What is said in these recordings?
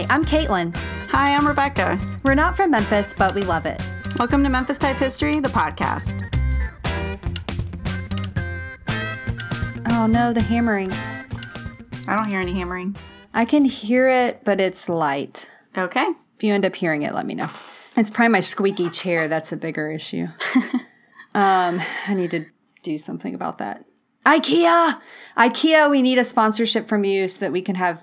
Hi, I'm Caitlin. Hi, I'm Rebecca. We're not from Memphis, but we love it. Welcome to Memphis Type History, the podcast. Oh no, the hammering. I don't hear any hammering. I can hear it, but it's light. Okay. If you end up hearing it, let me know. It's probably my squeaky chair that's a bigger issue. um, I need to do something about that. IKEA! IKEA, we need a sponsorship from you so that we can have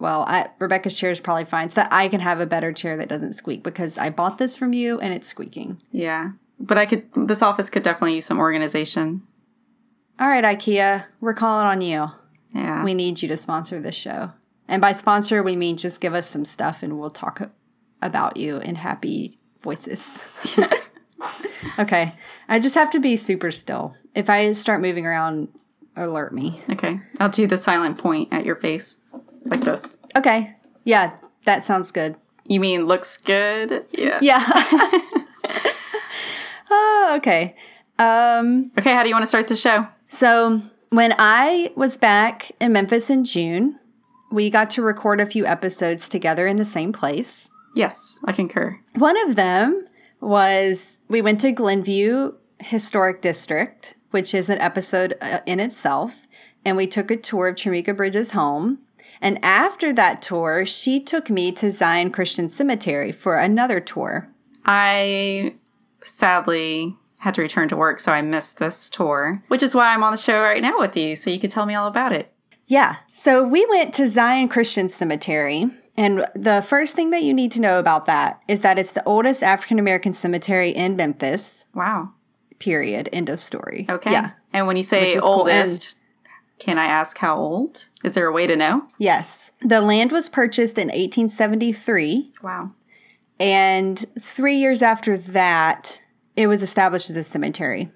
well, I, Rebecca's chair is probably fine, so that I can have a better chair that doesn't squeak because I bought this from you and it's squeaking. Yeah. But I could, this office could definitely use some organization. All right, IKEA, we're calling on you. Yeah. We need you to sponsor this show. And by sponsor, we mean just give us some stuff and we'll talk about you in happy voices. okay. I just have to be super still. If I start moving around, alert me. okay. I'll do the silent point at your face like this. Okay. Yeah, that sounds good. You mean looks good? Yeah. Yeah. oh, okay. Um, Okay, how do you want to start the show? so when I was back in Memphis in June, we got to record a few episodes together in the same place. Yes, I concur. One of them was we went to Glenview Historic District, which is an episode uh, in itself, and we took a tour of Tramika Bridges' home. And after that tour, she took me to Zion Christian Cemetery for another tour. I sadly had to return to work, so I missed this tour, which is why I'm on the show right now with you, so you could tell me all about it. Yeah. So we went to Zion Christian Cemetery. And the first thing that you need to know about that is that it's the oldest African American cemetery in Memphis, Wow. period. End of story. Okay. Yeah. And when you say oldest, can I ask how old? Is there a way to know? Yes. The land was purchased in 1873. Wow. And three years after that, it was established as a cemetery.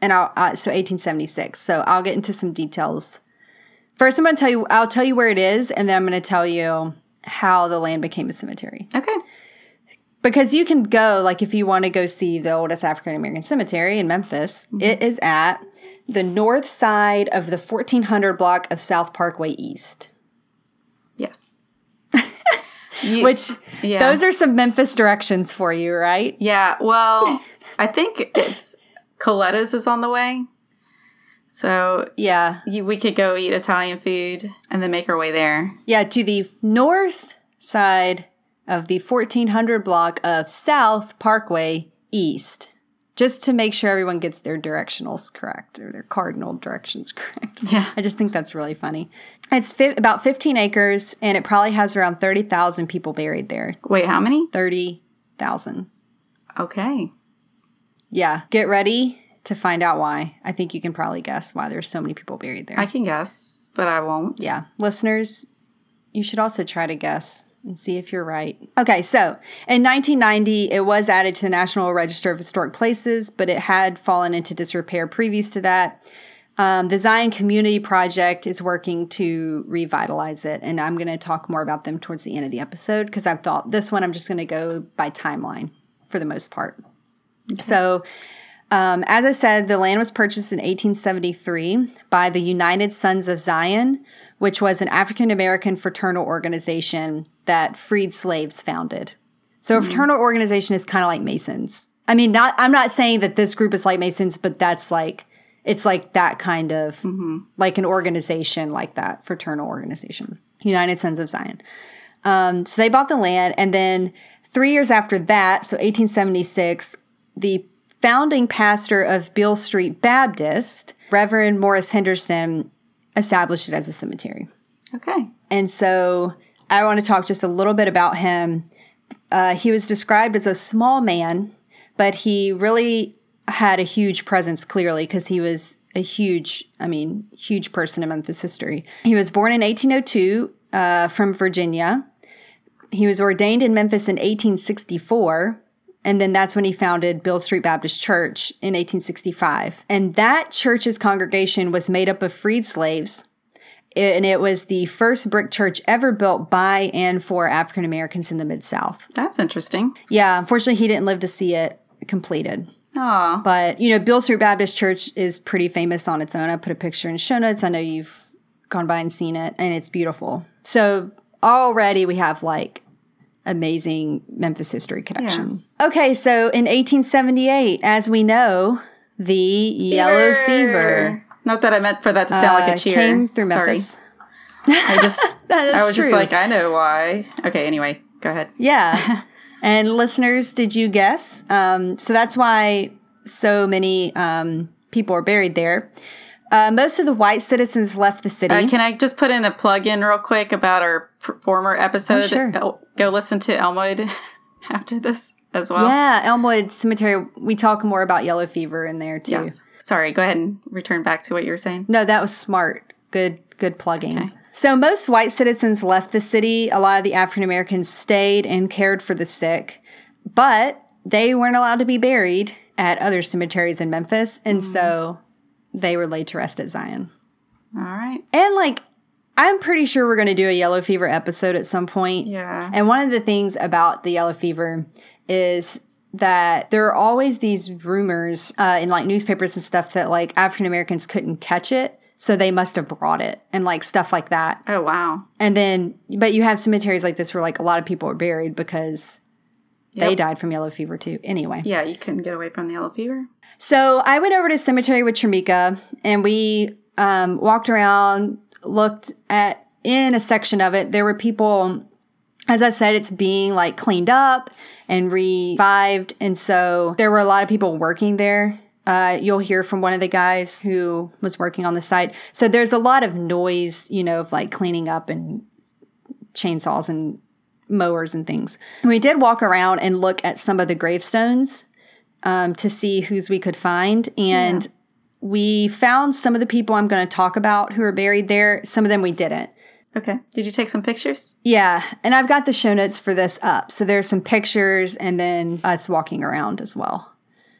And I'll, uh, so 1876. So I'll get into some details. First, I'm going to tell you, I'll tell you where it is, and then I'm going to tell you how the land became a cemetery. Okay. Because you can go, like, if you want to go see the oldest African American cemetery in Memphis, it is at the north side of the 1400 block of South Parkway East. Yes. You- Which, yeah. those are some Memphis directions for you, right? Yeah. Well, I think it's Coletta's is on the way. So Yeah. you, we could go eat Italian food and then make our way there. Yeah, to the north side of the 1400 block of South Parkway East. Just to make sure everyone gets their directionals correct or their cardinal directions correct. Yeah. I just think that's really funny. It's fi- about 15 acres and it probably has around 30,000 people buried there. Wait, how many? 30,000. Okay. Yeah, get ready to find out why. I think you can probably guess why there's so many people buried there. I can guess, but I won't. Yeah. Listeners, you should also try to guess and see if you're right. Okay, so in 1990, it was added to the National Register of Historic Places, but it had fallen into disrepair previous to that. Um, the Zion Community Project is working to revitalize it, and I'm going to talk more about them towards the end of the episode because I thought this one I'm just going to go by timeline for the most part. So, um, as I said, the land was purchased in 1873 by the United Sons of Zion, which was an African American fraternal organization that freed slaves founded. So, a fraternal organization is kind of like Masons. I mean, not I'm not saying that this group is like Masons, but that's like it's like that kind of like an organization like that fraternal organization, United Sons of Zion. Um, so they bought the land, and then three years after that, so 1876, the founding pastor of Beale Street Baptist, Reverend Morris Henderson, established it as a cemetery. Okay. And so I want to talk just a little bit about him. Uh, he was described as a small man, but he really had a huge presence clearly because he was a huge, I mean, huge person in Memphis history. He was born in 1802 uh, from Virginia. He was ordained in Memphis in 1864. And then that's when he founded Beale Street Baptist Church in 1865. And that church's congregation was made up of freed slaves and it was the first brick church ever built by and for African Americans in the Mid South. That's interesting. Yeah, unfortunately, he didn't live to see it completed. Aw. But, you know, Beale Street Baptist Church is pretty famous on its own. I put a picture in show notes. I know you've gone by and seen it, and it's beautiful. So, already we have like amazing Memphis history connection. Okay, so in 1878, as we know, the yellow fever Not that I meant for that to sound like uh, a cheer. came through Sorry. Memphis. I just I was true. just like, I know why. Okay, anyway, go ahead. Yeah. and listeners, did you guess? Um, so that's why so many um, people are buried there. Uh, most of the white citizens left the city. Uh, can I just put in a plug in real quick about our former episode? Oh, sure. El- Go listen to Elmwood after this as well. yeah, Elmwood Cemetery. We talk more about yellow fever in there too. Yes. Sorry, go ahead and return back to what you were saying. No, that was smart. Good, good plugging. Okay. So most white citizens left the city. A lot of the African Americans stayed and cared for the sick, but they weren't allowed to be buried at other cemeteries in Memphis, and so they were laid to rest at Zion. All right. And like, I'm pretty sure we're going to do a yellow fever episode at some point. Yeah. And one of the things about the yellow fever is that there are always these rumors uh, in like newspapers and stuff that like African Americans couldn't catch it. So they must have brought it and like stuff like that. Oh wow. And then, but you have cemeteries like this where like a lot of people are buried because they Yep. died from yellow fever too. Anyway. Yeah, you couldn't get away from the yellow fever. So I went over to cemetery with Tramika and we um, walked around, looked at in a section of it. There were people, as I said, it's being like cleaned up and revived. And so there were a lot of people working there. Uh, you'll hear from one of the guys who was working on the site. So there's a lot of noise, you know, of like cleaning up and chainsaws and mowers and things. We did walk around and look at some of the gravestones um, to see whose we could find. And we found some of the people I'm going to talk about who are buried there. Some of them we didn't. Okay. Did you take some pictures? Yeah. And I've got the show notes for this up. So there's some pictures and then us walking around as well.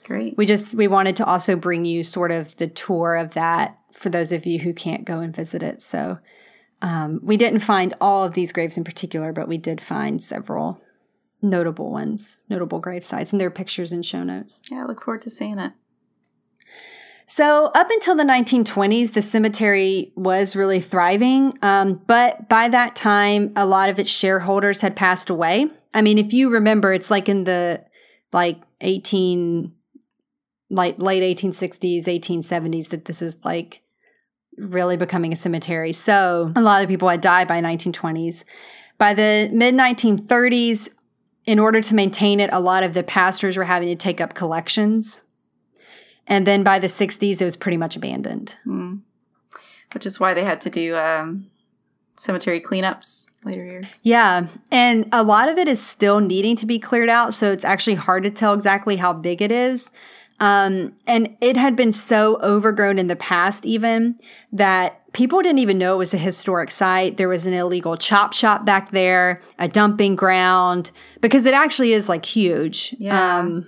Great. We just, we wanted to also bring you sort of the tour of that for those of you who can't go and visit it. So um, we didn't find all of these graves in particular, but we did find several notable ones, notable grave sites, and there are pictures and show notes. yeah, I look forward to seeing it. So, up until the 1920s, the cemetery was really thriving. Um, but by that time, a lot of its shareholders had passed away. I mean, if you remember, it's like in the like 18, like late 1860s, 1870s that this is like really becoming a cemetery. So, a lot of people had died by 1920s. By the mid 1930s, in order to maintain it, a lot of the pastors were having to take up collections. And then by the 60s, it was pretty much abandoned. Which is why they had to do um, cemetery cleanups later years. Yeah. And a lot of it is still needing to be cleared out. So it's actually hard to tell exactly how big it is. Um, and it had been so overgrown in the past, even that people didn't even know it was a historic site. There was an illegal chop shop back there, a dumping ground, because it actually is like huge. Yeah. Um,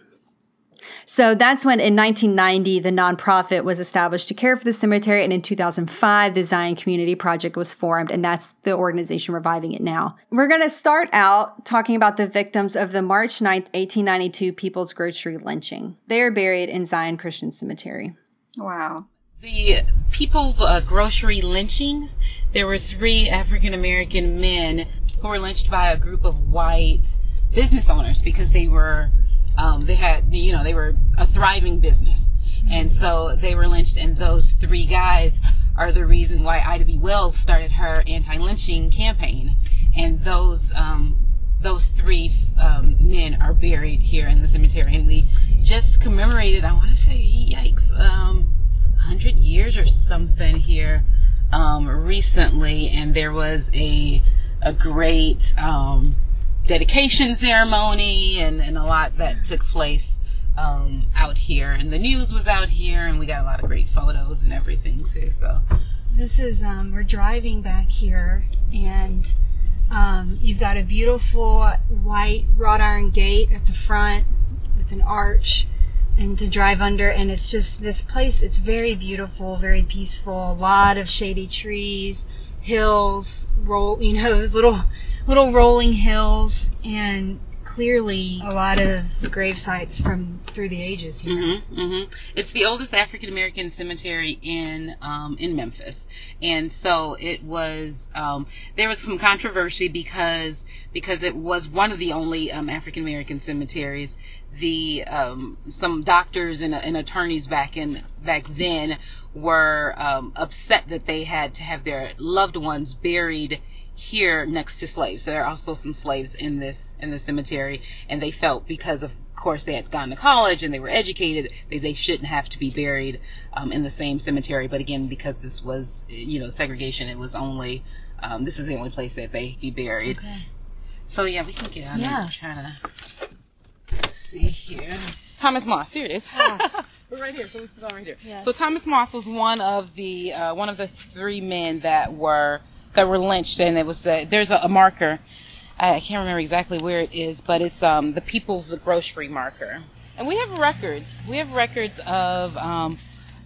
so that's when in 1990 the nonprofit was established to care for the cemetery and in 2005 the Zion Community Project was formed and that's the organization reviving it now. We're going to start out talking about the victims of the March 9th 1892 People's Grocery lynching. They are buried in Zion Christian Cemetery. Wow. the people's uh, grocery lynching, there were three African American men who were lynched by a group of white business owners because they were, um, they had, you know, they were a thriving business. And so they were lynched, and those three guys are the reason why Ida B. Wells started her anti-lynching campaign. And those, um, those three um, men are buried here in the cemetery, and we just commemorated. I want to say, yikes, um, hundred years or something here um, recently, and there was a a great um, dedication ceremony and, and a lot that took place um, out here, and the news was out here, and we got a lot of great photos and everything too. So This is um, we're driving back here, and um, you've got a beautiful white wrought iron gate at the front with an arch, and to drive under. And it's just this place. It's very beautiful, very peaceful. A lot of shady trees, hills, roll. You know, little little rolling hills, and clearly a lot of grave sites from through the ages here. hmm It's the oldest African American cemetery in um, in Memphis, and so it was. Um, there was some controversy because because it was one of the only um, African American cemeteries. The um, some doctors and, and attorneys back in back then were um, upset that they had to have their loved ones buried here next to slaves. So there are also some slaves in this in the cemetery, and they felt because of course they had gone to college and they were educated, they, they shouldn't have to be buried um, in the same cemetery. But again, because this was you know segregation, it was only um, this is the only place that they be buried. So yeah, we can get on Yeah. and try to see here. Thomas Moss, here it is. We're right here. So this is all right here. Yes. So Thomas Moss was one of the uh, one of the three men that were that were lynched, and it was uh, there's a, a marker. I I can't remember exactly where it is, but it's um, the People's Grocery marker, and we have records. We have records of um,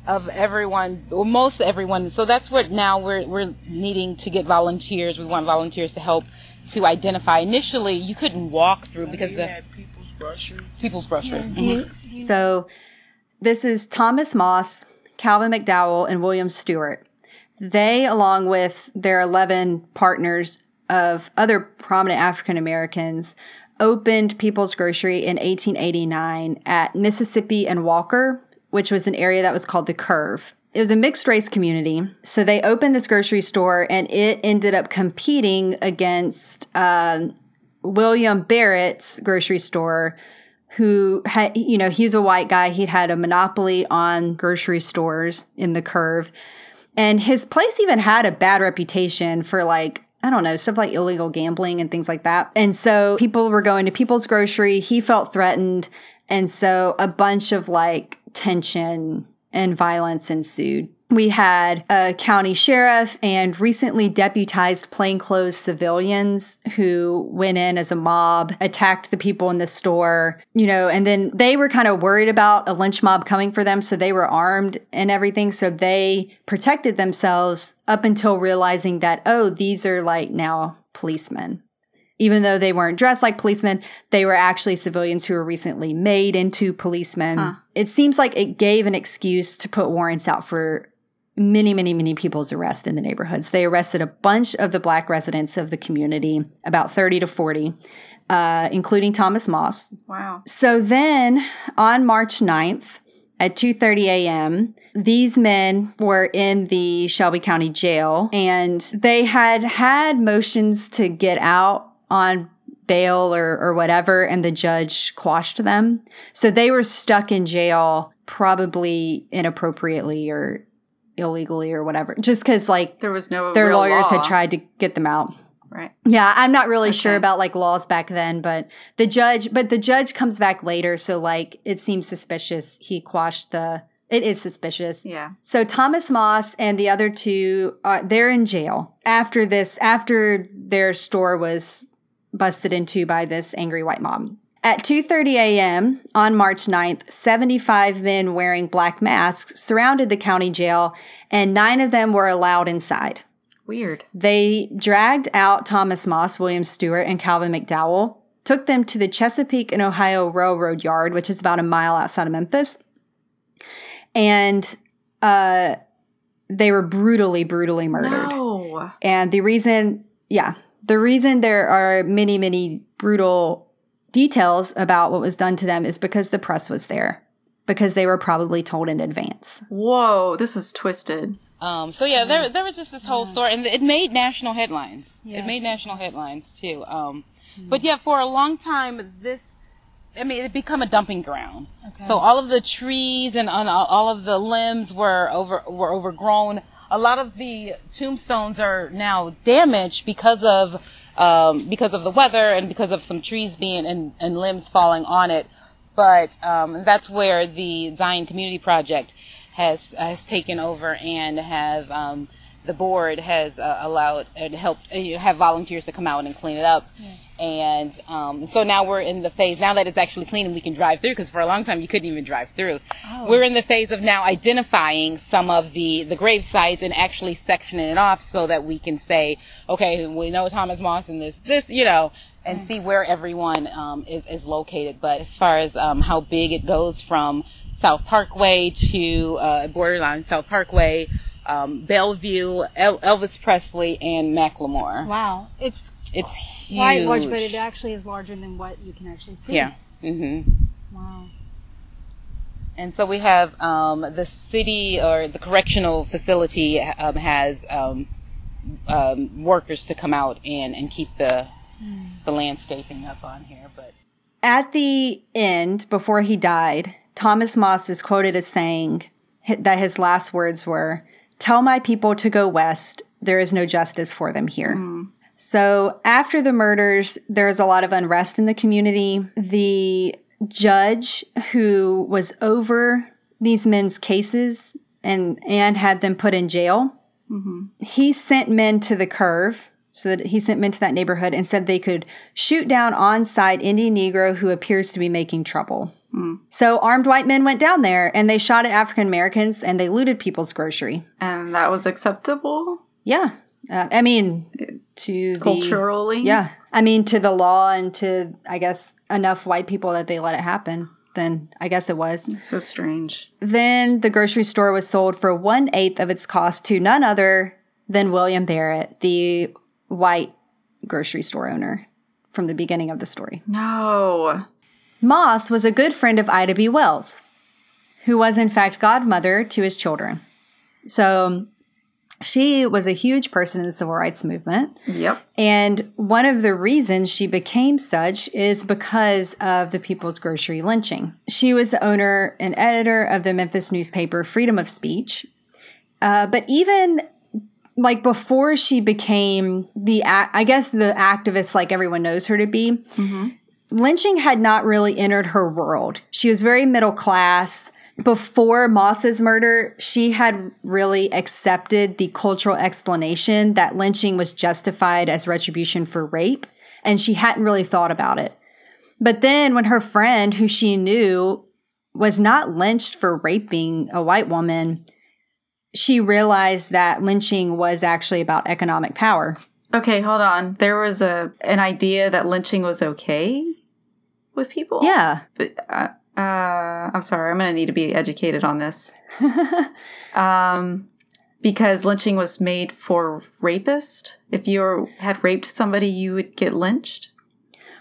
of everyone, well, most everyone. So that's what now we're we're needing to get volunteers. We want volunteers to help to identify. Initially, you couldn't walk through because the People's Grocery. People's Grocery. Do Mhm. you- So this is Thomas Moss, Calvin McDowell, and William Stewart. They, along with their 11 partners of other prominent African Americans, opened People's Grocery in 1889 at Mississippi and Walker, which was an area that was called the Curve. It was a mixed race community. So they opened this grocery store and it ended up competing against uh, William Barrett's grocery store, who had, you know, he's a white guy. He'd had a monopoly on grocery stores in the curve. And his place even had a bad reputation for like, I don't know, stuff like illegal gambling and things like that. And so people were going to People's Grocery. He felt threatened. And so a bunch of like tension and violence ensued. We had a county sheriff and recently deputized plainclothes civilians who went in as a mob, attacked the people in the store, you know, and then they were kind of worried about a lynch mob coming for them. So they were armed and everything. So they protected themselves up until realizing that, oh, these are like now policemen even though they weren't dressed like policemen, they were actually civilians who were recently made into policemen. It seems like it gave an excuse to put warrants out for many, many, many people's arrest in the neighborhoods. They arrested a bunch of the black residents of the community, about 30 to 40, uh, including Thomas Moss. Wow. So then on March 9th at 2:30 a.m., these men were in the Shelby County jail and they had had motions to get out on bail or, or whatever and the judge quashed them. So they were stuck in jail probably inappropriately or illegally or whatever. Just cuz like There was no their lawyers law. had tried to get them out. Right. Yeah, I'm not really sure about like laws back then, but the judge, but the judge comes back later, so like it seems suspicious. He quashed the. It is suspicious. Yeah. So Thomas Moss and the other two, uh, they're in jail after this. After their store was busted into by this angry white mob. At 2:30 a.m. on March 9th, 75 men wearing black masks surrounded the county jail, and nine of them were allowed inside. Weird. They dragged out Thomas Moss, William Stewart, and Calvin McDowell, took them to the Chesapeake and Ohio Railroad Yard, which is about a mile outside of Memphis. And uh, they were brutally, brutally murdered. No. And the reason, yeah, the reason there are many, many brutal details about what was done to them is because the press was there, because they were probably told in advance. Whoa, this is twisted. Um, so yeah, there there was just this whole story, and it made national headlines. It made national headlines too. Um, but yeah, for a long time, this, I mean, it become a dumping ground. So all of the trees and on, all of the limbs were over were overgrown. A lot of the tombstones are now damaged because of um, because of the weather and because of some trees being and, and limbs falling on it. But um, that's where the Zion Community Project has has taken over and have um, the board has uh, allowed and helped you have volunteers to come out and clean it up. And um, so now we're in the phase now that it's actually clean and we can drive through because for a long time you couldn't even drive through. We're in the phase of now identifying some of the the grave sites and actually sectioning it off so that we can say, okay, we know Thomas Moss and this this you know and see where everyone um, is, is located. But as far as um, how big it goes from South Parkway to uh, borderline South Parkway, um, Bellevue, El- Elvis Presley, and McLemore. Wow, it's It's huge. quite large, but it actually is larger than what you can actually see. yeah. hmm Wow. And so we have um, the city or the correctional facility um, has um, um, workers to come out and, and keep the the landscaping up on here. But At the end, before he died, Thomas Moss is quoted as saying that his last words were, Tell my people to go west. There is no justice for them here. So after the murders, there's a lot of unrest in the community. The judge who was over these men's cases and and had them put in jail, he sent men to the curve. So that he sent men to that neighborhood and said they could shoot down on-site Indian Negro who appears to be making trouble. So armed white men went down there and they shot at African Americans and they looted people's grocery. And that was acceptable Yeah. Uh, I mean, to the culturally. Yeah. I mean, to the law and to, I guess, enough white people that they let it happen. Then I guess it was. So strange. Then the grocery store was sold for one eighth of its cost to none other than William Barrett, the white grocery store owner from the beginning of the story. No. Moss was a good friend of Ida B. Wells, who was in fact godmother to his children. So she was a huge person in the civil rights movement. Yep. And one of the reasons she became such is because of the People's Grocery lynching. She was the owner and editor of the Memphis newspaper Freedom of Speech. Uh, but even like before she became the, I guess, the activist like everyone knows her to be, lynching had not really entered her world. She was very middle class. Before Moss's murder, she had really accepted the cultural explanation that lynching was justified as retribution for rape, and she hadn't really thought about it. But then, when her friend, who she knew was not lynched for raping a white woman, she realized that lynching was actually about economic power. Okay, hold on. There was a an idea that lynching was okay with people. Yeah. But uh, uh, I'm sorry. I'm going to need to be educated on this. um, because lynching was made for rapist. If you had raped somebody, you would get lynched.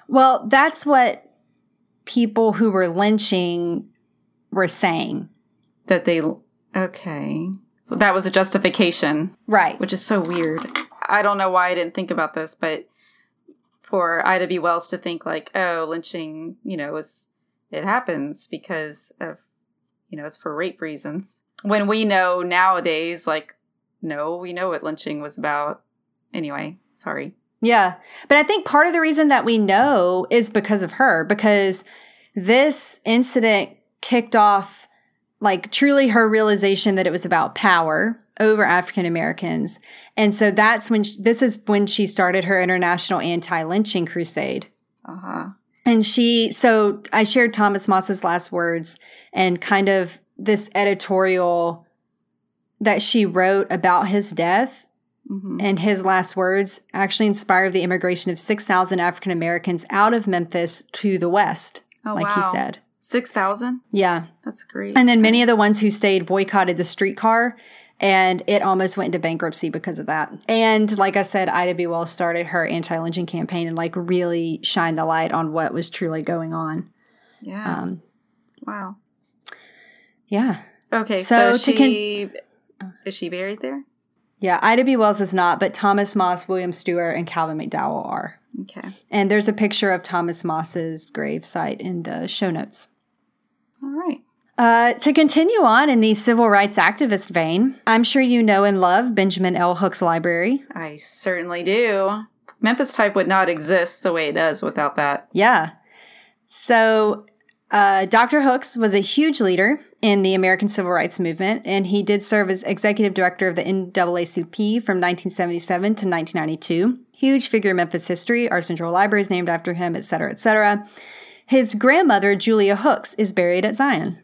Well, that's what people who were lynching were saying. That they okay. That was a justification, Right. which is so weird. I don't know why I didn't think about this, but for Ida B. Wells to think like, oh, lynching, you know, is it happens because of, you know, it's for rape reasons. When we know nowadays, like, no, we know what lynching was about. Anyway, sorry. Yeah. But I think part of the reason that we know is because of her, because this incident kicked off like truly her realization that it was about power over African Americans. And so that's when she, this is when she started her international anti-lynching crusade. Uh huh. And she, so I shared Thomas Moss's last words and kind of this editorial that she wrote about his death and his last words actually inspired the immigration of 6,000 African Americans out of Memphis to the West, Oh, like he said. Six thousand. Yeah. That's great. And then many of the ones who stayed boycotted the streetcar, and it almost went into bankruptcy because of that. And like I said, Ida B. Wells started her anti lynching campaign and like really shined the light on what was truly going on. yeah. Um, wow. yeah. Okay, so so, to con- she is she buried there? Yeah. Ida B. Wells is not, but Thomas Moss, William Stewart, and Calvin McDowell are. Okay. And there's a picture of Thomas Moss's grave site in the show notes. All right. Uh, to continue on in the civil rights activist vein, I'm sure you know and love Benjamin L. Hooks library. I certainly do. Memphis type would not exist the way it does without that. Yeah. So, uh, Dr. Hooks was a huge leader in the American Civil Rights Movement, and he did serve as executive director of the NAACP from 1977 to 1992. Huge figure in Memphis history. Our Central Library is named after him, et cetera, et cetera. His grandmother, Julia Hooks, is buried at Zion.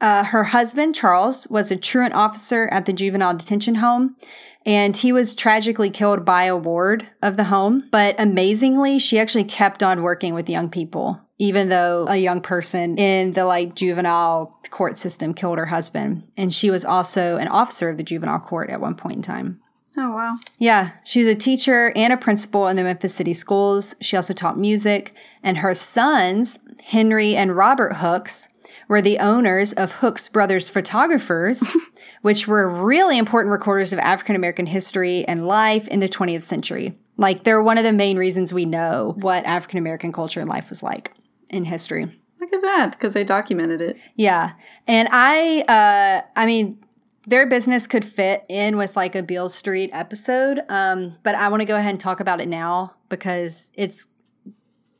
Uh, her husband, Charles, was a truant officer at the juvenile detention home, and he was tragically killed by a ward of the home. But amazingly, she actually kept on working with young people, even though a young person in the like juvenile court system killed her husband. And she was also an officer of the juvenile court at one point in time. Oh wow. Yeah, she was a teacher and a principal in the Memphis City schools. She also taught music, and her sons, Henry and Robert Hooks, were the owners of Hooks Brothers Photographers, which were really important recorders of African American history and life in the 20th century. Like, they're one of the main reasons we know what African American culture and life was like in history. Look at that, because they documented it. Yeah. And I, uh, I mean, their business could fit in with like a Beale Street episode. Um, but I want to go ahead and talk about it now because it's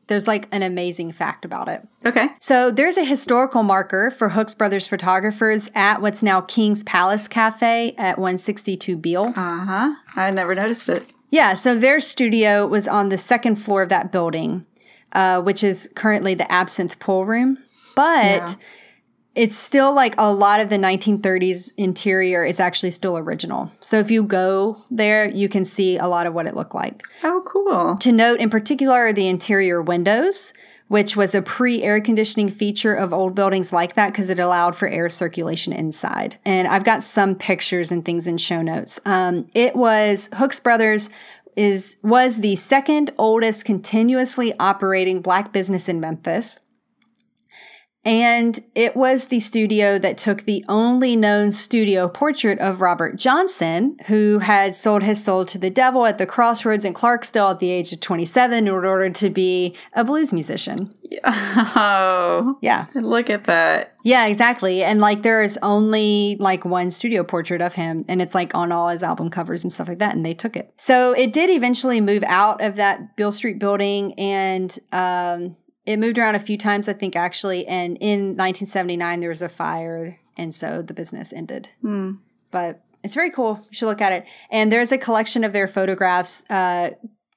there's like an amazing fact about it. Okay. So there's a historical marker for Hooks Brothers photographers at what's now King's Palace Cafe at 162 Beale. Uh huh. I never noticed it. Yeah, so their studio was on the second floor of that building, uh, which is currently the Absinthe Pool Room. But Yeah. It's still like a lot of the 1930s interior is actually still original. So if you go there, you can see a lot of what it looked like. Oh, cool. To note in particular the interior windows, which was a pre air conditioning feature of old buildings like that because it allowed for air circulation inside. And I've got some pictures and things in show notes. Um, it was Hooks Brothers is was the second oldest continuously operating black business in Memphis. And it was the studio that took the only known studio portrait of Robert Johnson, who had sold his soul to the devil at the crossroads in Clarksdale at the age of 27 in order to be a blues musician. Oh, Yeah. look at that. Yeah, exactly. And like there is only like one studio portrait of him and it's like on all his album covers and stuff like that and they took it. So it did eventually move out of that Beale Street building and um it moved around a few times I think actually and in 1979 there was a fire and so the business ended. But it's very cool. You should look at it. And there's a collection of their photographs uh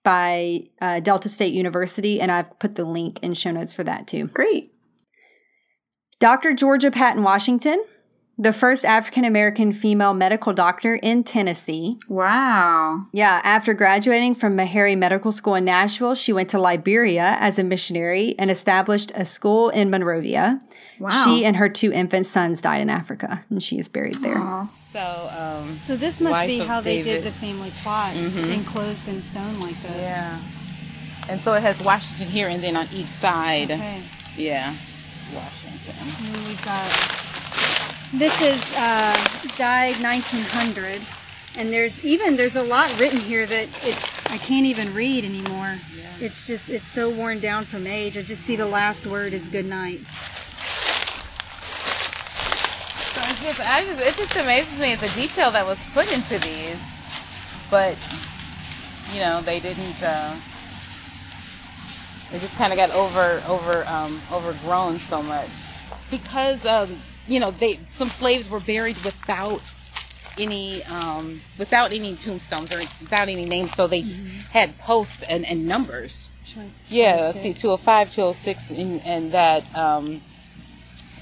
by uh, Delta State University, and I've put the link in show notes for that too. Great. Dr. Georgia Patton Washington, the first African American female medical doctor in Tennessee. Wow. Yeah, after graduating from Meharry Medical School in Nashville, she went to Liberia as a missionary and established a school in Monrovia. Wow. She and her two infant sons died in Africa, and she is buried there. So, um, So this must be how they David. did the family plots enclosed in stone like this. yeah. And so it has Washington here, and then on each side, Okay. yeah, Washington. And we've got this is uh, died 1900, and there's even there's a lot written here that it's I can't even read anymore. It's just it's so worn down from age. I just see the last word is good night. So it's just, I just, it just amazes me at the detail that was put into these, but you know they didn't. Uh, they just kind of got over, over, um, overgrown so much because um, you know they some slaves were buried without any um, without any tombstones or without any names, so they just had posts and, and numbers. Yeah, let's see, 26? 205, 206, and, and that, um,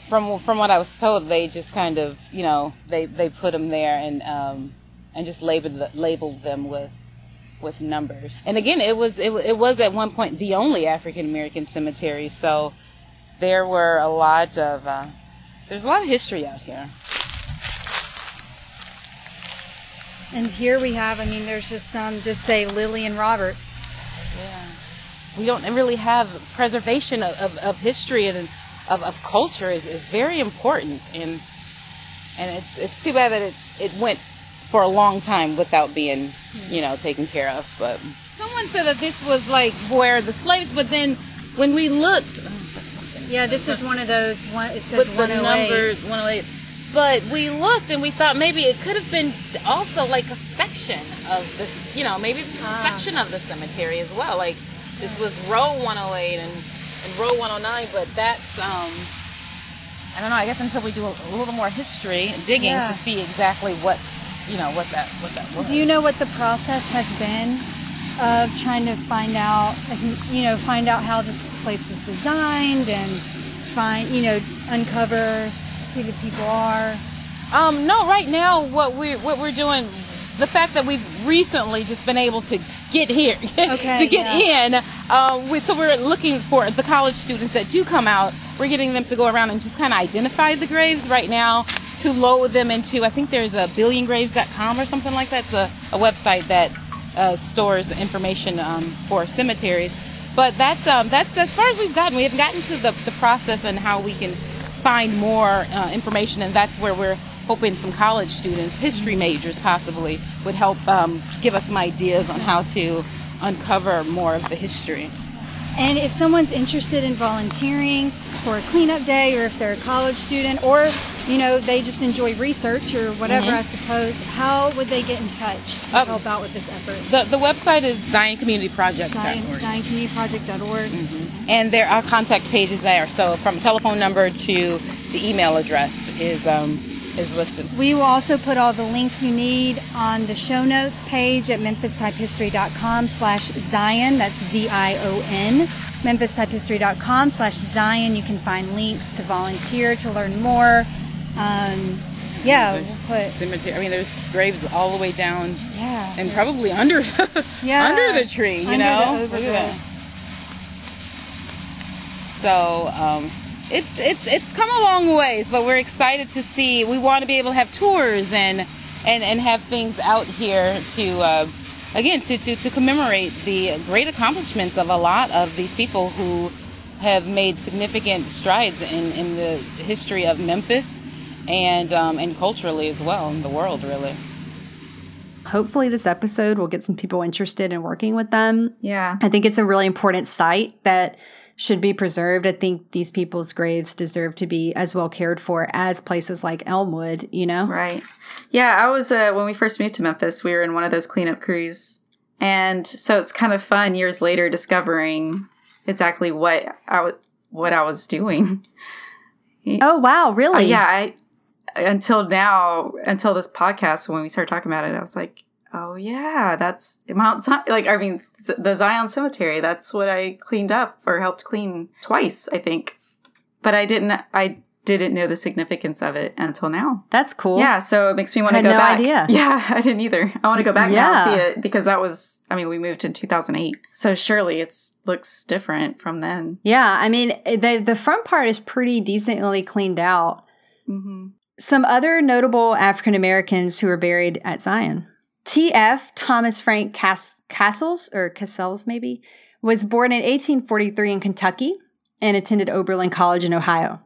from, from what I was told, they just kind of, you know, they, they put them there and, um, and just labeled, labeled them with, with numbers. And again, it was, it, it was at one point the only African American cemetery, so there were a lot of, uh, there's a lot of history out here. And here we have. I mean, there's just some. Just say Lily and Robert. Yeah. We don't really have preservation of, of, of history and of, of culture is, is very important and and it's it's too bad that it, it went for a long time without being, hmm. you know, taken care of. But someone said that this was like where the slaves but then when we looked. Yeah, this is one of those. One, it says with the 108. numbers 108 but we looked and we thought maybe it could have been also like a section of this you know maybe this is a Ah. section of the cemetery as well like this was row 108 and, and row 109 but that's um i don't know i guess until we do a, a little more history and digging Yeah. to see exactly what you know what that what that was Do you know what the process has been of trying to find out, as you know, find out how this place was designed and find, you know, uncover who the people are? Um, no, right now what we're what we're doing, the fact that we've recently just been able to get here, Okay, to get yeah. in. Uh, we, so we're looking for the college students that do come out. We're getting them to go around and just kind of identify the graves right now to load them into. I think there's a billiongraves.com or something like that. It's a, a website that uh, stores information um, for cemeteries. But that's um, that's as far as we've gotten. We haven't gotten to the, the process and how we can find more uh, information, and that's where we're hoping some college students, history majors possibly, would help um, give us some ideas on how to uncover more of the history. And if someone's interested in volunteering for a cleanup day, or if they're a college student, or you know they just enjoy research or whatever, Mhm. I suppose, how would they get in touch to Um, help out with this effort? The, the website is ZionCommunityProject.org. Zion, ZionCommunityProject.org. and there are contact pages there. So from telephone number to the email address is um, is listed. We will also put all the links you need on the show notes page at memphistypehistory.com slash Zion. That's Z-I-O-N. memphistypehistory.com slash Zion. You can find links to volunteer, to learn more. Um, yeah, we'll put, Cemetery. I mean, there's graves all the way down yeah. and probably under Yeah. under the tree. You Under know, the Look at that. So um, it's it's it's come a long ways, but we're excited to see. We want to be able to have tours and and and have things out here to. Uh, Again, to, to, to commemorate the great accomplishments of a lot of these people who have made significant strides in, in the history of Memphis and um, and culturally as well in the world, really. Hopefully, this episode will get some people interested in working with them. Yeah. I think it's a really important site that should be preserved. I think these people's graves deserve to be as well cared for as places like Elmwood, you know? Right. Yeah, I was uh, when we first moved to Memphis, we were in one of those cleanup crews. And so it's kind of fun years later discovering exactly what I w- what I was doing. Oh, wow, Uh, really? yeah, I until now, until this podcast when we started talking about it, I was like, "Oh yeah, that's Mount Zion." Like, I mean, the Zion Cemetery. That's what I cleaned up or helped clean twice, I think. But I didn't. I didn't know the significance of it until now. That's cool. Yeah, so it makes me want to go no back. idea. Yeah, I didn't either. I want to go back yeah. now and see it because that was. I mean, we moved in 2008, so surely it's looks different from then. Yeah, I mean, the the front part is pretty decently cleaned out. hmm Some other notable African Americans who are buried at Zion. T.F. Thomas Frank Cass- Castles, or Cassels maybe, was born in 1843 in Kentucky and attended Oberlin College in Ohio.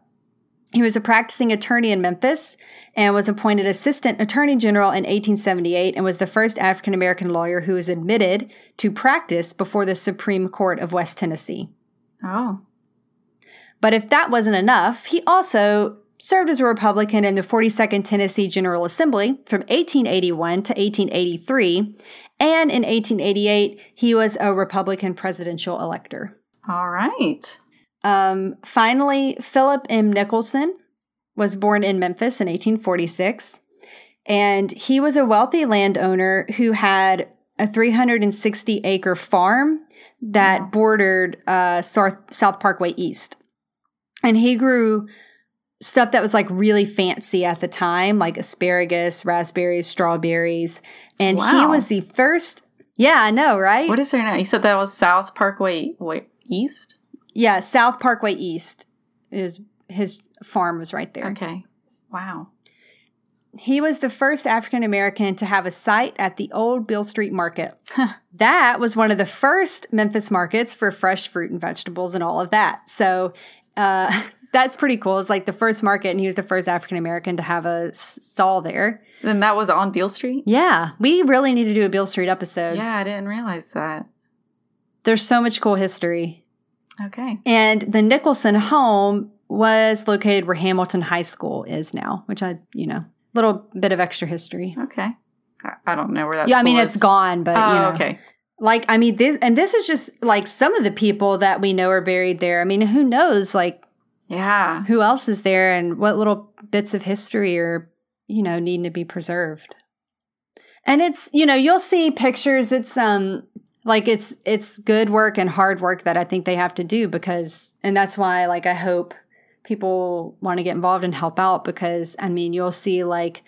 He was a practicing attorney in Memphis and was appointed assistant attorney general in 1878 and was the first African American lawyer who was admitted to practice before the Supreme Court of West Tennessee. Oh, But if that wasn't enough, he also served as a Republican in the 42nd Tennessee General Assembly from 1881 to 1883, and in 1888, he was a Republican presidential elector. all right. Um, finally, Philip M. Nicholson was born in Memphis in 1846, and he was a wealthy landowner who had a 360 acre farm that bordered uh, South, South Parkway East. And he grew stuff that was like really fancy at the time, like asparagus, raspberries, strawberries. And he was the first. Yeah, I know, right? What is there now? You said that was South Parkway wait, East? Yeah, South Parkway East is his farm was right there. Okay. Wow. He was the first African American to have a site at the old Beale Street Market. That was one of the first Memphis markets for fresh fruit and vegetables and all of that. So uh, that's pretty cool. It's like the first market, and he was the first African American to have a stall there. And that was on Beale Street? Yeah, we really need to do a Beale Street episode. Yeah, I didn't realize that. There's so much cool history. Okay. And the Nicholson home was located where Hamilton High School is now, which I, you know, a little bit of extra history. Okay. I, don't know where that yeah, I mean school it's is. gone, but Oh, you know, okay. like I mean this, and this is just like some of the people that we know are buried there. I mean, who knows, like Yeah. who else is there, and what little bits of history are you know needing to be preserved. And it's you know you'll see pictures. It's um like it's it's good work and hard work that I think they have to do because, and that's why like I hope people want to get involved and help out because I mean, you'll see like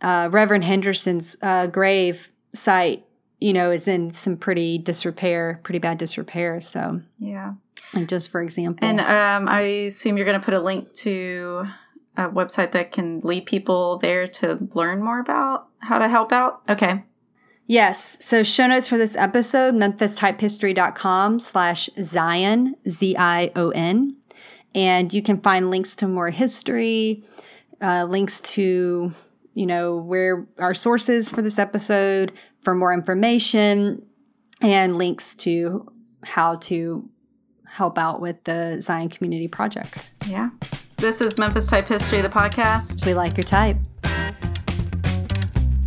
uh, Reverend Henderson's uh, grave site, you know, is in some pretty disrepair, pretty bad disrepair. So, Yeah. and just for example, And um, I assume you're going to put a link to a website that can lead people there to learn more about how to help out. Okay. Yes. So show notes for this episode, memphistypehistory.com slash Zion, Z-I-O-N. And you can find links to more history, uh, links to, you know, where our sources for this episode for more information and links to how to help out with the Zion Community Project. Yeah. This is Memphis Type History, the podcast. We like your type.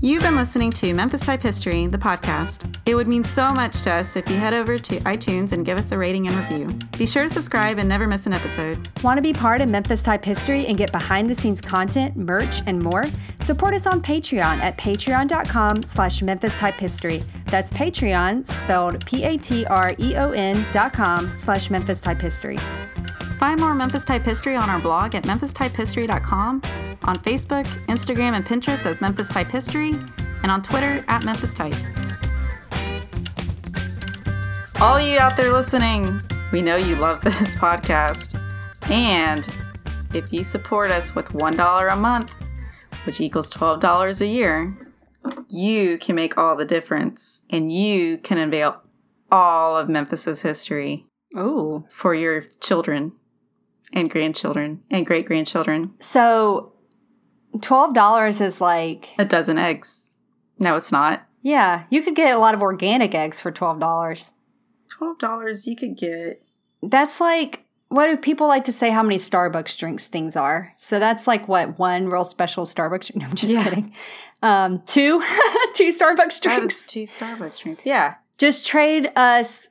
You've been listening to Memphis Type History, the podcast. It would mean so much to us if you head over to iTunes and give us a rating and review. Be sure to subscribe and never miss an episode. Want to be part of Memphis Type History and get behind the scenes content, merch, and more? Support us on Patreon at patreon.com slash Memphis Type History. That's Patreon, spelled P-A-T-R-E-O-N dot com slash Memphis Type History. Find more Memphis Type History on our blog at memphistypehistory.com, on Facebook, Instagram, and Pinterest as Memphis Type History, and on Twitter at Memphis Type. All you out there listening, we know you love this podcast. And if you support us with $1 a month, which equals $12 a year, you can make all the difference and you can unveil all of Memphis's history Ooh. for your children and grandchildren and great grandchildren. So $12 is like, A dozen eggs. No, it's not. yeah, you could get a lot of organic eggs for $12. Twelve dollars you could get. That's like, what do people like to say how many Starbucks drinks things are? So that's like what, one real special Starbucks? No, I'm just Yeah. kidding. Um, two, two Starbucks drinks. is two Starbucks drinks. Yeah. Just trade us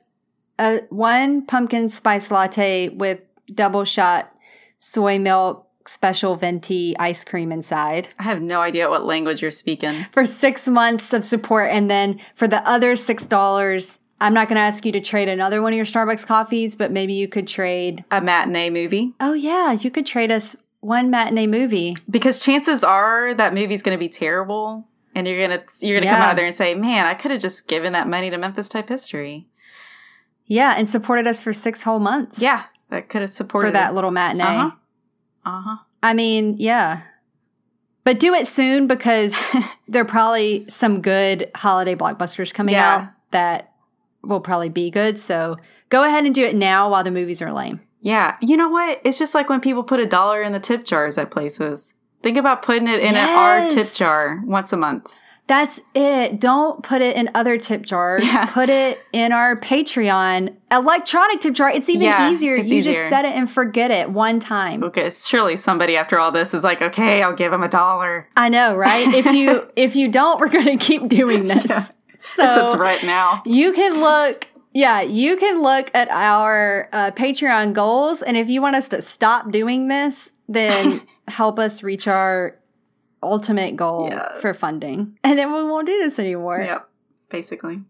a one pumpkin spice latte with double shot soy milk special venti ice cream inside I have no idea what language you're speaking. for six months of support. And then for the other six dollars, I'm not going to ask you to trade another one of your Starbucks coffees, but maybe you could trade. A matinee movie. Oh, yeah, you could trade us one matinee movie. Because chances are that movie's gonna be terrible. And you're gonna you're gonna come out of there and say, Man, I could have just given that money to Memphis type history. Yeah, and supported us for six whole months. Yeah. That could have supported For that little matinee. Uh-huh. Uh-huh. I mean, yeah. But do it soon because there are probably some good holiday blockbusters coming Yeah. out that will probably be good. So go ahead and do it now while the movies are lame. Yeah. You know what? It's just like when people put a dollar in the tip jars at places. Think about putting it in an our tip jar once a month. That's it. Don't put it in other tip jars. Yeah. Put it in our Patreon electronic tip jar. It's even Yeah, easier. it's you easier. just set it and forget it one time. Okay, surely somebody after all this is like, okay, I'll give him a dollar. I know, right? if you if you don't, we're going to keep doing this. Yeah. So It's a threat now. You can look, yeah, you can look at our uh, Patreon goals. And if you want us to stop doing this, then help us reach our ultimate goal Yes. for funding. And then we won't do this anymore. Yep, basically.